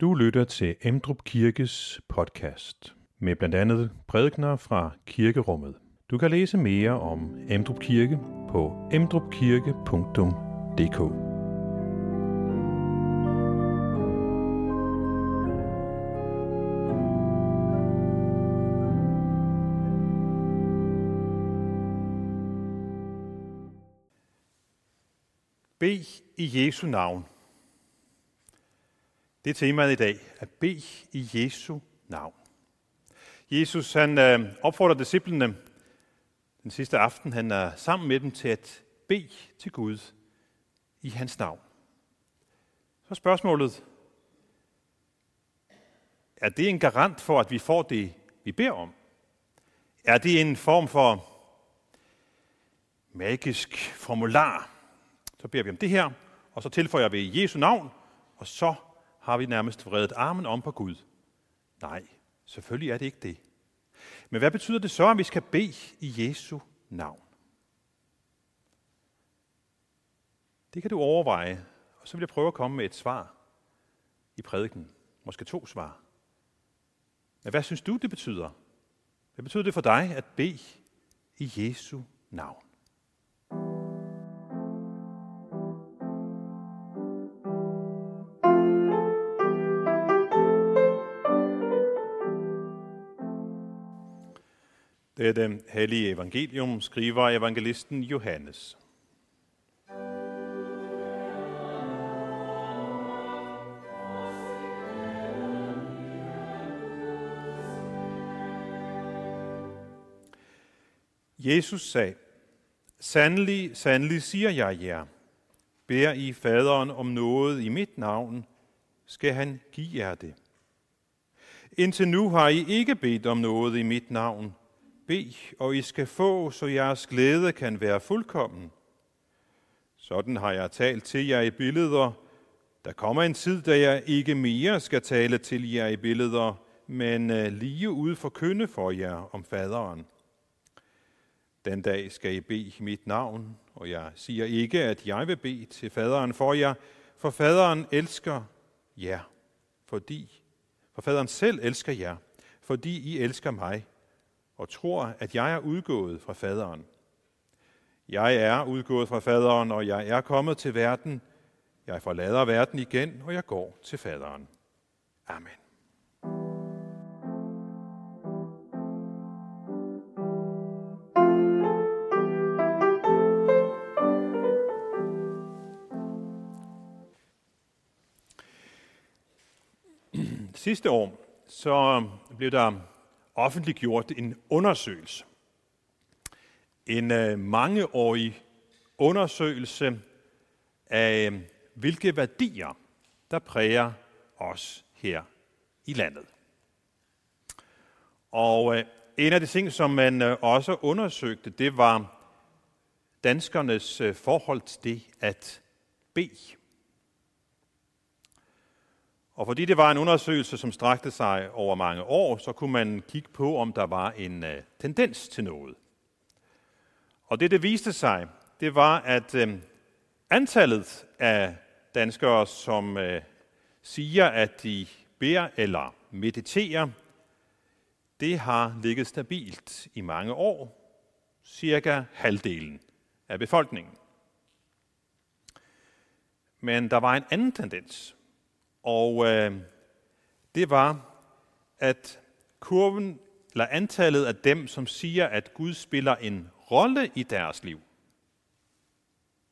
Du lytter til Emdrup Kirkes podcast med blandt andet prædikner fra kirkerummet. Du kan læse mere om Emdrup Kirke på emdrupkirke.dk. B i Jesu navn. Det er temaet i dag, at bede i Jesu navn. Jesus han øh, opfordrer disciplene den sidste aften, han er sammen med dem til at bede til Gud i hans navn. Så spørgsmålet, er det en garant for, at vi får det, vi beder om? Er det en form for magisk formular? Så beder vi om det her, og så tilføjer vi Jesu navn, og så har vi nærmest vredet armen om på Gud. Nej, selvfølgelig er det ikke det. Men hvad betyder det så, at vi skal bede i Jesu navn? Det kan du overveje, og så vil jeg prøve at komme med et svar i prædiken. Måske to svar. Men hvad synes du, det betyder? Hvad betyder det for dig at bede i Jesu navn? Dette hellige evangelium skriver evangelisten Johannes. Jesus sagde, Sandelig, sandelig siger jeg jer, bær I faderen om noget i mit navn, skal han give jer det. Indtil nu har I ikke bedt om noget i mit navn, Be, og I skal få, så jeres glæde kan være fuldkommen. Sådan har jeg talt til jer i billeder. Der kommer en tid, da jeg ikke mere skal tale til jer i billeder, men øh, lige ud forkynde for jer om faderen. Den dag skal I bede i mit navn, og jeg siger ikke, at jeg vil bede til faderen for jer, for faderen elsker jer, fordi, for faderen selv elsker jer, fordi I elsker mig og tror, at jeg er udgået fra faderen. Jeg er udgået fra faderen, og jeg er kommet til verden. Jeg forlader verden igen, og jeg går til faderen. Amen. Sidste år så blev der offentliggjort en undersøgelse. En øh, mangeårig undersøgelse af, øh, hvilke værdier, der præger os her i landet. Og øh, en af de ting, som man øh, også undersøgte, det var danskernes øh, forhold til det at bede. Og fordi det var en undersøgelse, som strakte sig over mange år, så kunne man kigge på, om der var en uh, tendens til noget. Og det, det viste sig, det var, at uh, antallet af danskere, som uh, siger, at de beder eller mediterer, det har ligget stabilt i mange år, cirka halvdelen af befolkningen. Men der var en anden tendens, og øh, det var, at kurven, eller antallet af dem, som siger, at Gud spiller en rolle i deres liv,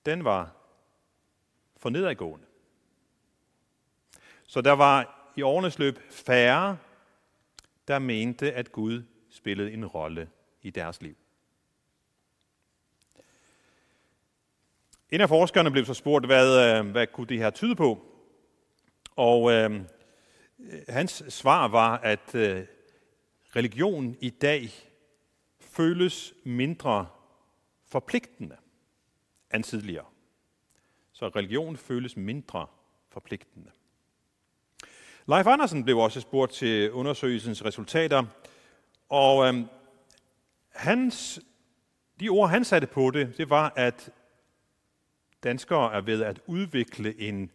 den var for nedadgående. Så der var i årenes løb færre, der mente, at Gud spillede en rolle i deres liv. En af forskerne blev så spurgt, hvad, øh, hvad kunne det her tyde på? Og øh, hans svar var, at øh, religion i dag føles mindre forpligtende end tidligere. Så religion føles mindre forpligtende. Leif Andersen blev også spurgt til undersøgelsens resultater, og øh, hans, de ord, han satte på det, det var, at danskere er ved at udvikle en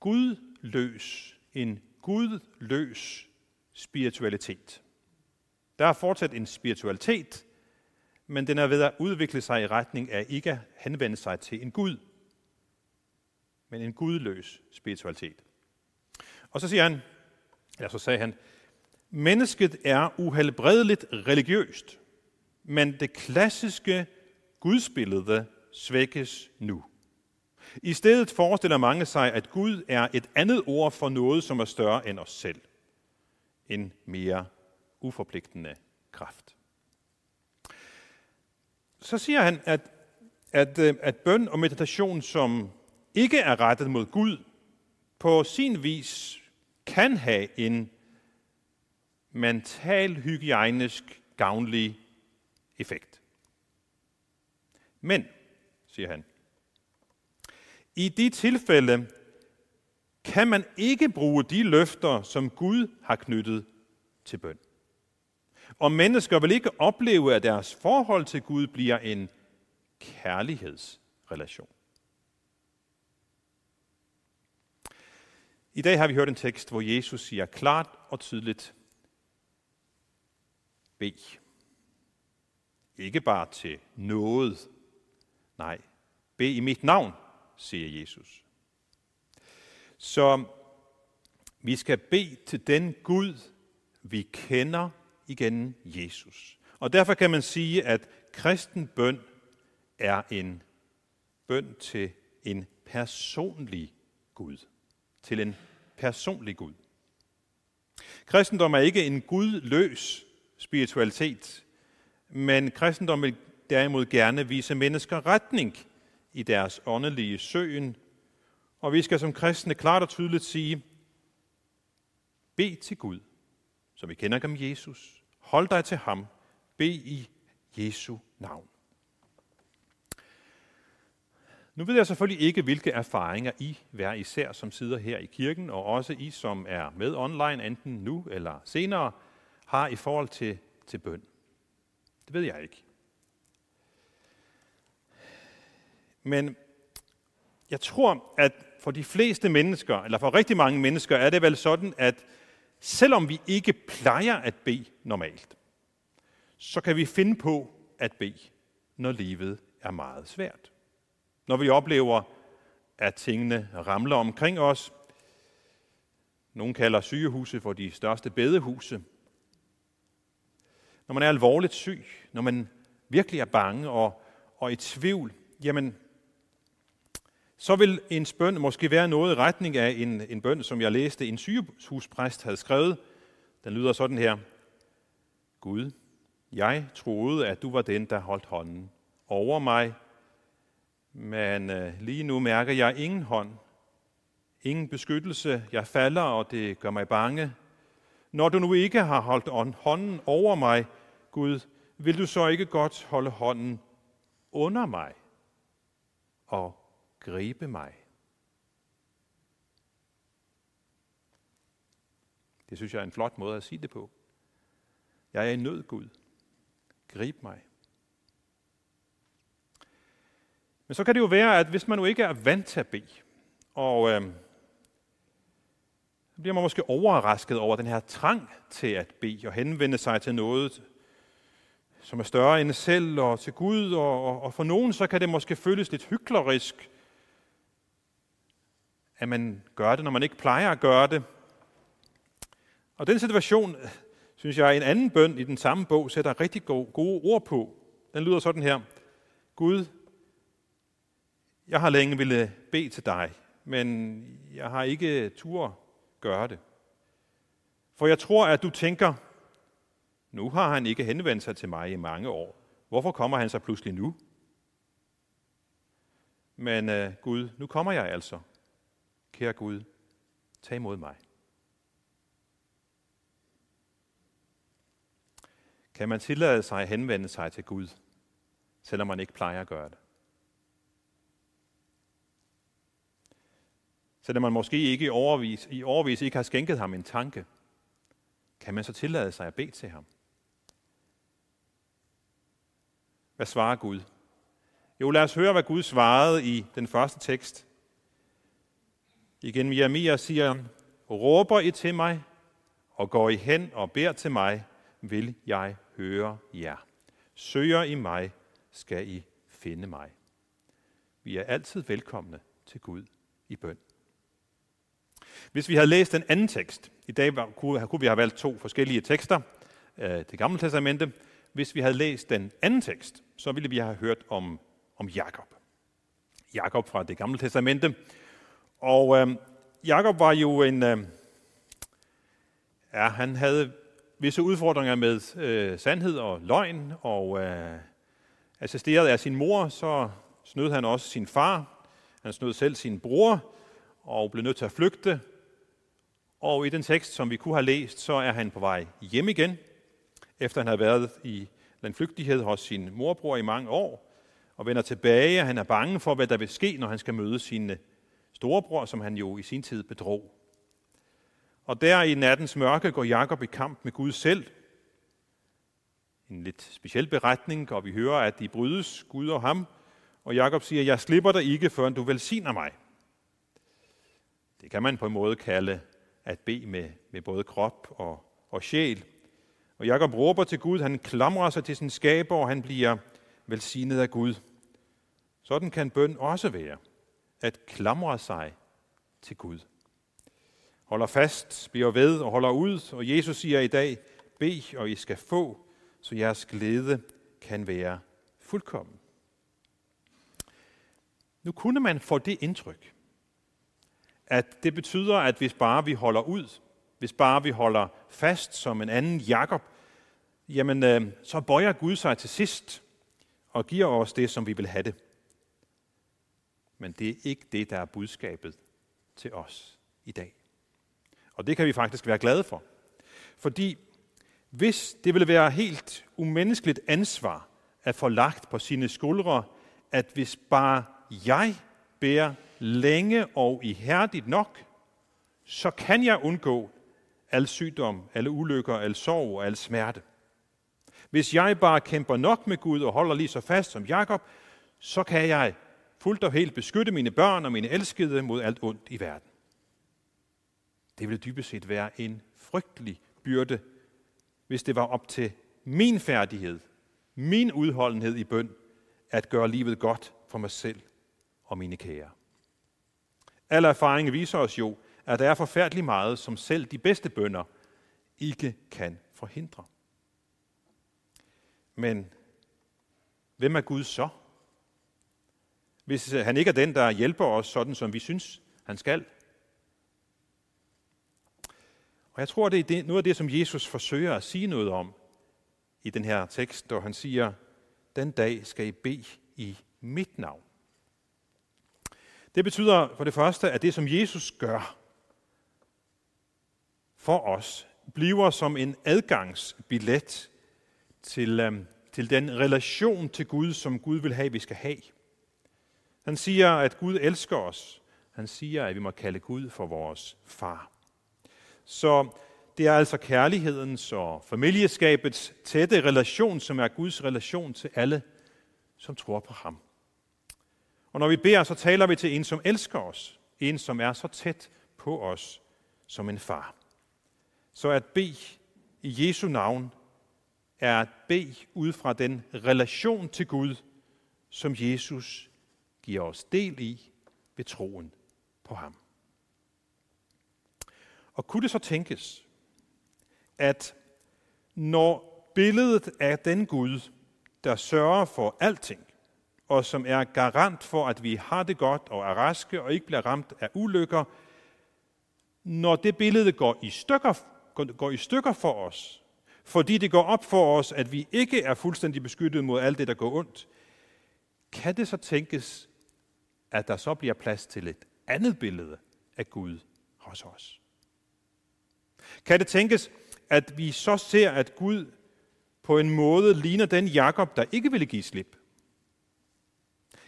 Gud gudløs, en gudløs spiritualitet. Der er fortsat en spiritualitet, men den er ved at udvikle sig i retning af ikke at henvende sig til en Gud, men en gudløs spiritualitet. Og så siger han, eller så sagde han, mennesket er uhelbredeligt religiøst, men det klassiske gudsbillede svækkes nu. I stedet forestiller mange sig, at Gud er et andet ord for noget, som er større end os selv. En mere uforpligtende kraft. Så siger han, at, at, øh, at bøn og meditation, som ikke er rettet mod Gud, på sin vis kan have en mental hygiejnisk gavnlig effekt. Men, siger han, i de tilfælde kan man ikke bruge de løfter, som Gud har knyttet til bøn. Og mennesker vil ikke opleve, at deres forhold til Gud bliver en kærlighedsrelation. I dag har vi hørt en tekst, hvor Jesus siger klart og tydeligt, bed. Ikke bare til noget. Nej, bed i mit navn, siger Jesus. Så vi skal bede til den Gud, vi kender igennem Jesus. Og derfor kan man sige, at kristen bøn er en bøn til en personlig Gud. Til en personlig Gud. Kristendom er ikke en gudløs spiritualitet, men kristendom vil derimod gerne vise mennesker retning i deres åndelige søen, og vi skal som kristne klart og tydeligt sige, bed til Gud, som vi kender gennem Jesus. Hold dig til ham. Bed i Jesu navn. Nu ved jeg selvfølgelig ikke, hvilke erfaringer I hver især, som sidder her i kirken, og også I, som er med online, enten nu eller senere, har i forhold til, til bøn. Det ved jeg ikke. Men jeg tror, at for de fleste mennesker, eller for rigtig mange mennesker, er det vel sådan, at selvom vi ikke plejer at bede normalt, så kan vi finde på at bede, når livet er meget svært. Når vi oplever, at tingene ramler omkring os. Nogle kalder sygehuse for de største bedehuse. Når man er alvorligt syg, når man virkelig er bange og, og i tvivl, jamen, så vil en bøn måske være noget i retning af en, en bøn, som jeg læste, en sygehuspræst havde skrevet. Den lyder sådan her. Gud, jeg troede, at du var den, der holdt hånden over mig, men øh, lige nu mærker jeg ingen hånd, ingen beskyttelse. Jeg falder, og det gør mig bange. Når du nu ikke har holdt hånden over mig, Gud, vil du så ikke godt holde hånden under mig og gribe mig? Det synes jeg er en flot måde at sige det på. Jeg er i nød, Gud. Grib mig. Men så kan det jo være, at hvis man nu ikke er vant til at bede, og øh, så bliver man måske overrasket over den her trang til at bede og henvende sig til noget, som er større end selv og til Gud, og, og, og for nogen så kan det måske føles lidt hyklerisk, at man gør det, når man ikke plejer at gøre det. Og den situation, synes jeg, en anden bøn i den samme bog sætter rigtig gode ord på. Den lyder sådan her. Gud, jeg har længe ville bede til dig, men jeg har ikke tur gøre det. For jeg tror, at du tænker, nu har han ikke henvendt sig til mig i mange år. Hvorfor kommer han så pludselig nu? Men uh, Gud, nu kommer jeg altså. Kære Gud, tag imod mig. Kan man tillade sig at henvende sig til Gud, selvom man ikke plejer at gøre det? selvom man måske ikke i overvis, i overvis ikke har skænket ham en tanke, kan man så tillade sig at bede til ham? Hvad svarer Gud? Jo, lad os høre, hvad Gud svarede i den første tekst. Igen, Jeremia siger, råber I til mig, og går I hen og beder til mig, vil jeg høre jer. Søger I mig, skal I finde mig. Vi er altid velkomne til Gud i bøn. Hvis vi havde læst den anden tekst, i dag kunne, kunne vi have valgt to forskellige tekster, øh, det gamle testamente. Hvis vi havde læst den anden tekst, så ville vi have hørt om, om Jakob. Jakob fra det gamle testamente. Og øh, Jakob var jo en, øh, ja, han havde visse udfordringer med øh, sandhed og løgn, og øh, assisteret af sin mor, så snød han også sin far. Han snød selv sin bror, og blev nødt til at flygte. Og i den tekst, som vi kunne have læst, så er han på vej hjem igen, efter han har været i landflygtighed hos sin morbror i mange år, og vender tilbage. Han er bange for, hvad der vil ske, når han skal møde sine storebror, som han jo i sin tid bedrog. Og der i nattens mørke går Jakob i kamp med Gud selv. En lidt speciel beretning, og vi hører, at de brydes, Gud og ham. Og Jakob siger, jeg slipper dig ikke, før du velsigner mig. Det kan man på en måde kalde at bede med, med både krop og, og sjæl. Og Jakob råber til Gud, han klamrer sig til sin skaber, og han bliver velsignet af Gud. Sådan kan bøn også være, at klamre sig til Gud. Holder fast, bliver ved og holder ud, og Jesus siger i dag, bed, og I skal få, så jeres glæde kan være fuldkommen. Nu kunne man få det indtryk, at det betyder, at hvis bare vi holder ud, hvis bare vi holder fast som en anden Jakob, jamen øh, så bøjer Gud sig til sidst og giver os det, som vi vil have det. Men det er ikke det, der er budskabet til os i dag. Og det kan vi faktisk være glade for. Fordi hvis det ville være helt umenneskeligt ansvar at få lagt på sine skuldre, at hvis bare jeg bærer længe og ihærdigt nok, så kan jeg undgå al sygdom, alle ulykker, al sorg og al smerte. Hvis jeg bare kæmper nok med Gud og holder lige så fast som Jakob, så kan jeg fuldt og helt beskytte mine børn og mine elskede mod alt ondt i verden. Det ville dybest set være en frygtelig byrde, hvis det var op til min færdighed, min udholdenhed i bøn, at gøre livet godt for mig selv og mine kære. Al erfaring viser os jo, at der er forfærdeligt meget, som selv de bedste bønder ikke kan forhindre. Men hvem er Gud så? Hvis øh, han ikke er den, der hjælper os sådan, som vi synes, han skal. Og jeg tror, det er noget af det, som Jesus forsøger at sige noget om i den her tekst, hvor han siger, den dag skal I bede i mit navn. Det betyder for det første, at det, som Jesus gør for os, bliver som en adgangsbillet til, øh, til den relation til Gud, som Gud vil have, vi skal have. Han siger, at Gud elsker os. Han siger, at vi må kalde Gud for vores far. Så det er altså kærlighedens og familieskabets tætte relation, som er Guds relation til alle, som tror på ham. Og når vi beder, så taler vi til en, som elsker os. En, som er så tæt på os som en far. Så at bede i Jesu navn er at bede ud fra den relation til Gud, som Jesus giver os del i ved troen på ham. Og kunne det så tænkes, at når billedet af den Gud, der sørger for alting, og som er garant for, at vi har det godt og er raske og ikke bliver ramt af ulykker, når det billede går i stykker, går i stykker for os, fordi det går op for os, at vi ikke er fuldstændig beskyttet mod alt det, der går ondt, kan det så tænkes, at der så bliver plads til et andet billede af Gud hos os? Kan det tænkes, at vi så ser, at Gud på en måde ligner den Jakob, der ikke ville give slip?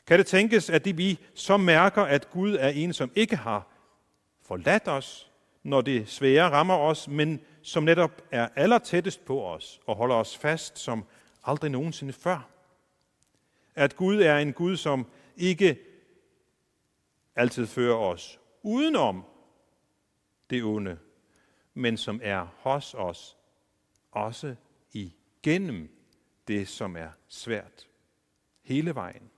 Kan det tænkes, at vi så mærker, at Gud er en, som ikke har forladt os, når det svære rammer os, men som netop er allertættest på os og holder os fast som aldrig nogensinde før? At Gud er en Gud, som ikke altid fører os udenom, det onde, men som er hos os, også igennem det, som er svært. Hele vejen.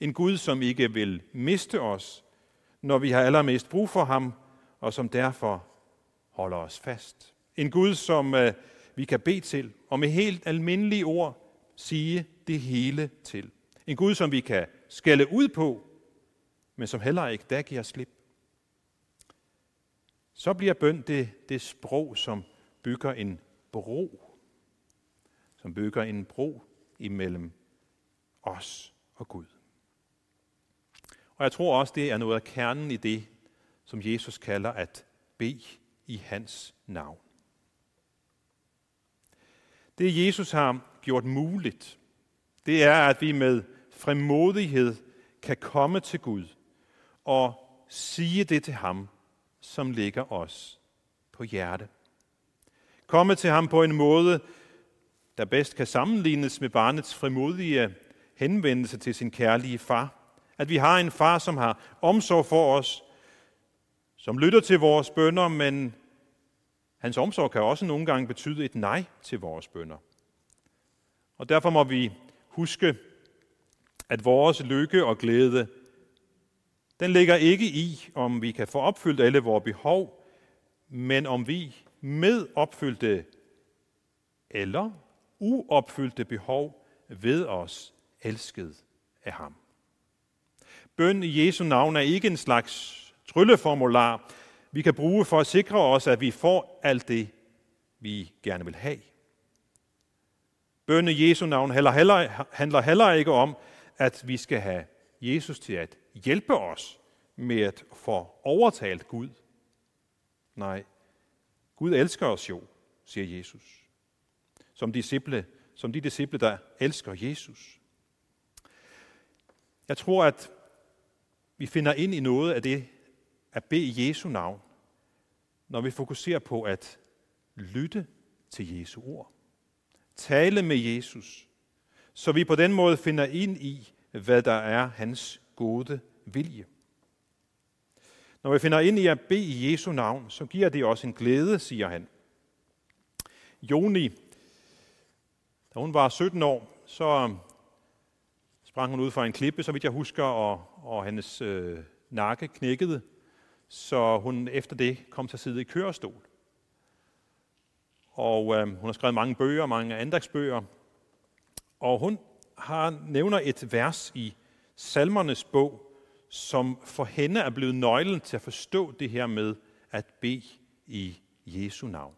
En Gud, som ikke vil miste os, når vi har allermest brug for ham, og som derfor holder os fast. En Gud, som øh, vi kan bede til, og med helt almindelige ord sige det hele til. En Gud, som vi kan skælde ud på, men som heller ikke der giver slip. Så bliver bøn det, det sprog, som bygger en bro. Som bygger en bro imellem os og Gud. Og jeg tror også, det er noget af kernen i det, som Jesus kalder at bede i hans navn. Det Jesus har gjort muligt, det er, at vi med fremodighed kan komme til Gud og sige det til ham, som ligger os på hjerte. Komme til ham på en måde, der bedst kan sammenlignes med barnets frimodige henvendelse til sin kærlige far. At vi har en far, som har omsorg for os, som lytter til vores bønder, men hans omsorg kan også nogle gange betyde et nej til vores bønder. Og derfor må vi huske, at vores lykke og glæde, den ligger ikke i, om vi kan få opfyldt alle vores behov, men om vi med opfyldte eller uopfyldte behov ved os elsket af ham. Bøn i Jesu navn er ikke en slags trylleformular, vi kan bruge for at sikre os, at vi får alt det, vi gerne vil have. Bønne Jesu navn handler heller ikke om, at vi skal have Jesus til at hjælpe os med at få overtalt Gud. Nej, Gud elsker os jo, siger Jesus. Som disciple, som de disciple, der elsker Jesus. Jeg tror, at vi finder ind i noget af det at bede i Jesu navn, når vi fokuserer på at lytte til Jesu ord. Tale med Jesus, så vi på den måde finder ind i, hvad der er hans gode vilje. Når vi finder ind i at bede i Jesu navn, så giver det os en glæde, siger han. Joni, da hun var 17 år, så sprang hun ud fra en klippe, så vidt jeg husker, og, og hendes øh, nakke knækkede, så hun efter det kom til at sidde i kørestol. Og øh, hun har skrevet mange bøger, mange andagsbøger, og hun har, nævner et vers i Salmernes bog, som for hende er blevet nøglen til at forstå det her med at bede i Jesu navn.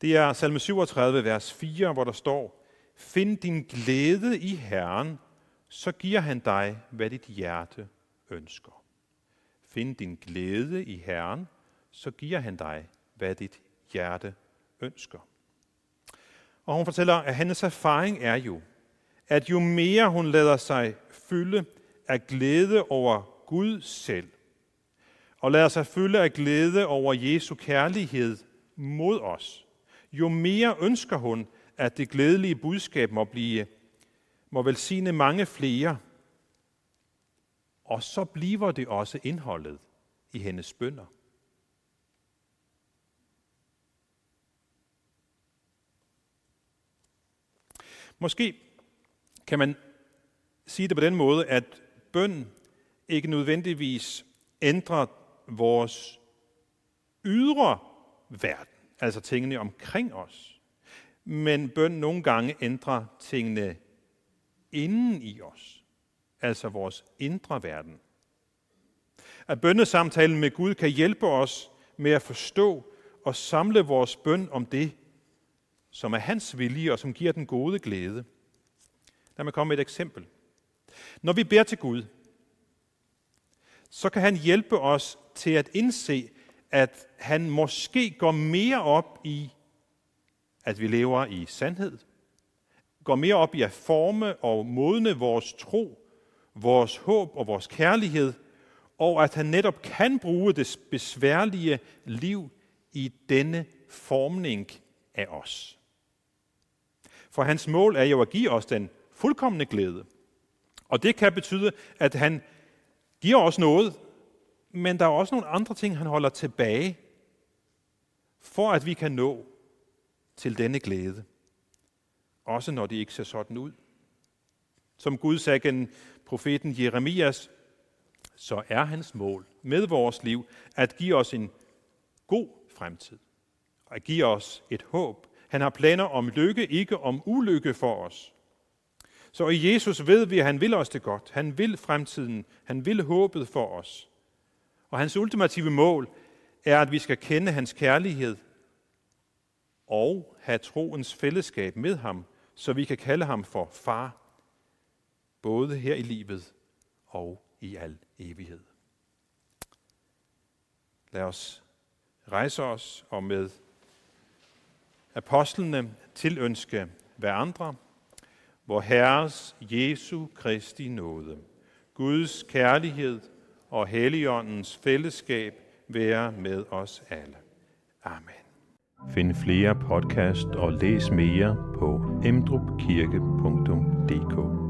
Det er salme 37, vers 4, hvor der står, Find din glæde i Herren, så giver han dig, hvad dit hjerte ønsker. Find din glæde i Herren, så giver han dig, hvad dit hjerte ønsker. Og hun fortæller, at hendes erfaring er jo, at jo mere hun lader sig fylde af glæde over Gud selv, og lader sig fylde af glæde over Jesu kærlighed mod os, jo mere ønsker hun, at det glædelige budskab må blive må velsigne mange flere, og så bliver det også indholdet i hendes bønder. Måske kan man sige det på den måde, at bøn ikke nødvendigvis ændrer vores ydre verden, altså tingene omkring os. Men bøn nogle gange ændrer tingene inden i os, altså vores indre verden. At bønnesamtalen med Gud kan hjælpe os med at forstå og samle vores bøn om det, som er hans vilje og som giver den gode glæde. Lad mig komme med et eksempel. Når vi beder til Gud, så kan han hjælpe os til at indse, at han måske går mere op i, at vi lever i sandhed, går mere op i at forme og modne vores tro, vores håb og vores kærlighed, og at han netop kan bruge det besværlige liv i denne formning af os. For hans mål er jo at give os den fuldkommende glæde. Og det kan betyde, at han giver os noget, Men der er også nogle andre ting, han holder tilbage, for at vi kan nå til denne glæde. Også når det ikke ser sådan ud. Som Gud sagde gennem profeten Jeremias, så er hans mål med vores liv at give os en god fremtid. At give os et håb. Han har planer om lykke, ikke om ulykke for os. Så i Jesus ved vi, at han vil os det godt. Han vil fremtiden. Han vil håbet for os. Og hans ultimative mål er, at vi skal kende hans kærlighed og have troens fællesskab med ham, så vi kan kalde ham for far, både her i livet og i al evighed. Lad os rejse os og med apostlene tilønske hverandre, hvor Herres Jesu Kristi nåde, Guds kærlighed og Helligåndens fællesskab være med os alle. Amen. Find flere podcast og læs mere på emdrupkirke.dk